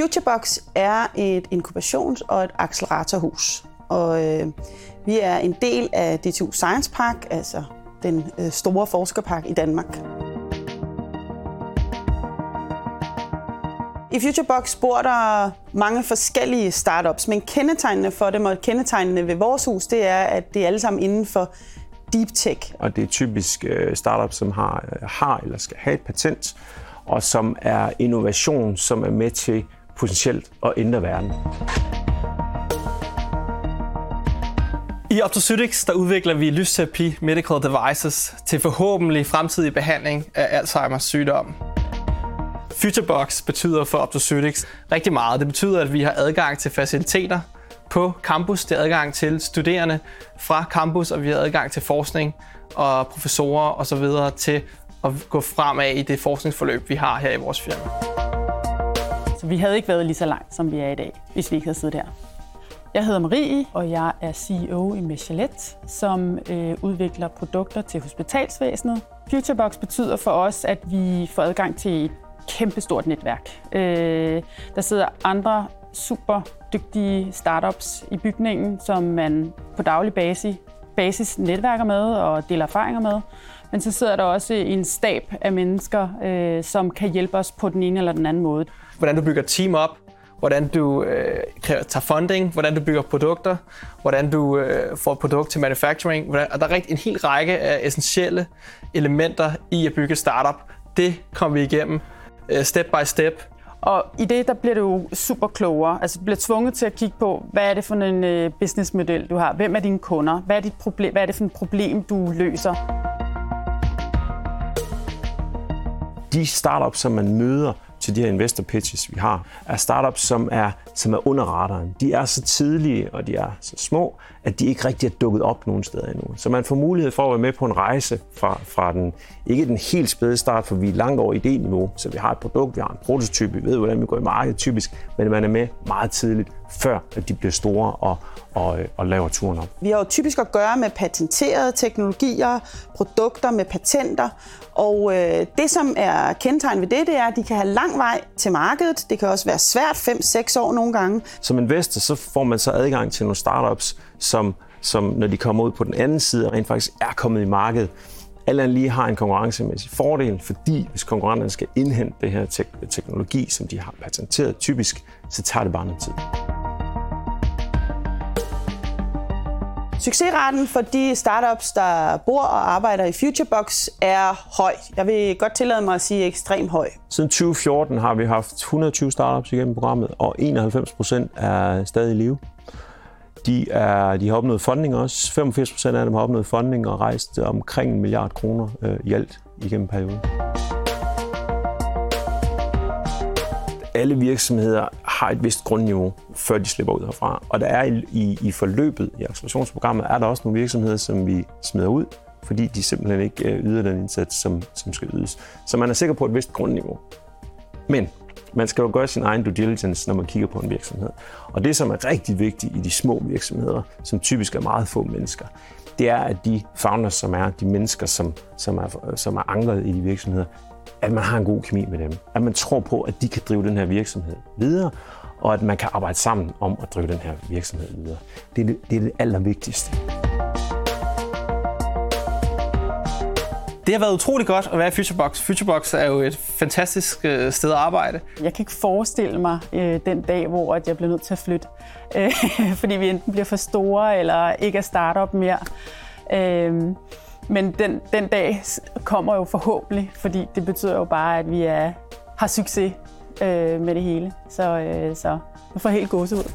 Futurebox er et inkubations- og et acceleratorhus. Og øh, vi er en del af DTU Science Park, altså den øh, store forskerpark i Danmark. I Futurebox bor der mange forskellige startups, men kendetegnende for dem og kendetegnende ved vores hus, det er, at det er alle sammen inden for deep tech. Og det er typisk øh, startups, som har, øh, har eller skal have et patent, og som er innovation, som er med til potentielt at ændre verden. I Optocytics der udvikler vi lysterapi medical devices til forhåbentlig fremtidig behandling af Alzheimer's sygdom. Futurebox betyder for Optocytics rigtig meget. Det betyder, at vi har adgang til faciliteter på campus. Det er adgang til studerende fra campus, og vi har adgang til forskning og professorer osv. til at gå fremad i det forskningsforløb, vi har her i vores firma. Så vi havde ikke været lige så langt, som vi er i dag, hvis vi ikke havde siddet her. Jeg hedder Marie, og jeg er CEO i Mechalet, som øh, udvikler produkter til hospitalsvæsenet. Futurebox betyder for os, at vi får adgang til et kæmpestort netværk. Øh, der sidder andre super dygtige startups i bygningen, som man på daglig basis, basis netværker med og deler erfaringer med. Men så sidder der også en stab af mennesker, øh, som kan hjælpe os på den ene eller den anden måde. Hvordan du bygger team op, hvordan du øh, tager funding, hvordan du bygger produkter, hvordan du øh, får et produkt til manufacturing. Hvordan, og der er en hel række af essentielle elementer i at bygge startup. Det kommer vi igennem øh, step by step. Og i det, der bliver du super klogere. Altså, du bliver tvunget til at kigge på, hvad er det for en øh, businessmodel, du har? Hvem er dine kunder? Hvad er, dit problem, hvad er det for et problem, du løser? De startups, som man møder til de her investor pitches, vi har, er startups, som er, som er under radaren. De er så tidlige, og de er så små, at de ikke rigtig er dukket op nogen steder endnu. Så man får mulighed for at være med på en rejse fra, fra den, ikke den helt spæde start, for vi er langt over idéniveau, så vi har et produkt, vi har en prototype, vi ved, hvordan vi går i markedet typisk, men man er med meget tidligt, før at de bliver store og, og, og laver turen op. Vi har jo typisk at gøre med patenterede teknologier, produkter med patenter, og øh, det, som er kendetegn ved det, det er, at de kan have lang vej til markedet. Det kan også være svært, 5-6 år nogle gange. Som investor, så får man så adgang til nogle startups, som, som når de kommer ud på den anden side, rent faktisk er kommet i markedet, alt andet lige har en konkurrencemæssig fordel, fordi hvis konkurrenterne skal indhente det her te- teknologi, som de har patenteret typisk, så tager det bare noget tid. Succesraten for de startups, der bor og arbejder i Futurebox, er høj. Jeg vil godt tillade mig at sige ekstremt høj. Siden 2014 har vi haft 120 startups igennem programmet, og 91 procent er stadig i live. De, er, de har opnået funding også. 85 procent af dem har opnået funding og rejst omkring en milliard kroner øh, i alt igennem perioden. Alle virksomheder har et vist grundniveau, før de slipper ud herfra. Og der er i, i, i forløbet i accelerationsprogrammet, er der også nogle virksomheder, som vi smider ud, fordi de simpelthen ikke øh, yder den indsats, som, som skal ydes. Så man er sikker på et vist grundniveau. Men man skal jo gøre sin egen due diligence, når man kigger på en virksomhed. Og det, som er rigtig vigtigt i de små virksomheder, som typisk er meget få mennesker, det er, at de founders, som er de mennesker, som, som, er, som er ankret i de virksomheder, at man har en god kemi med dem. At man tror på, at de kan drive den her virksomhed videre, og at man kan arbejde sammen om at drive den her virksomhed videre. Det er det, det, er det allervigtigste. Det har været utrolig godt at være i Futurebox. Futurebox er jo et fantastisk øh, sted at arbejde. Jeg kan ikke forestille mig øh, den dag, hvor at jeg bliver nødt til at flytte, øh, fordi vi enten bliver for store eller ikke er startup mere. Øh, men den, den dag kommer jo forhåbentlig, fordi det betyder jo bare, at vi er, har succes øh, med det hele. Så, øh, så jeg får helt gåsehud.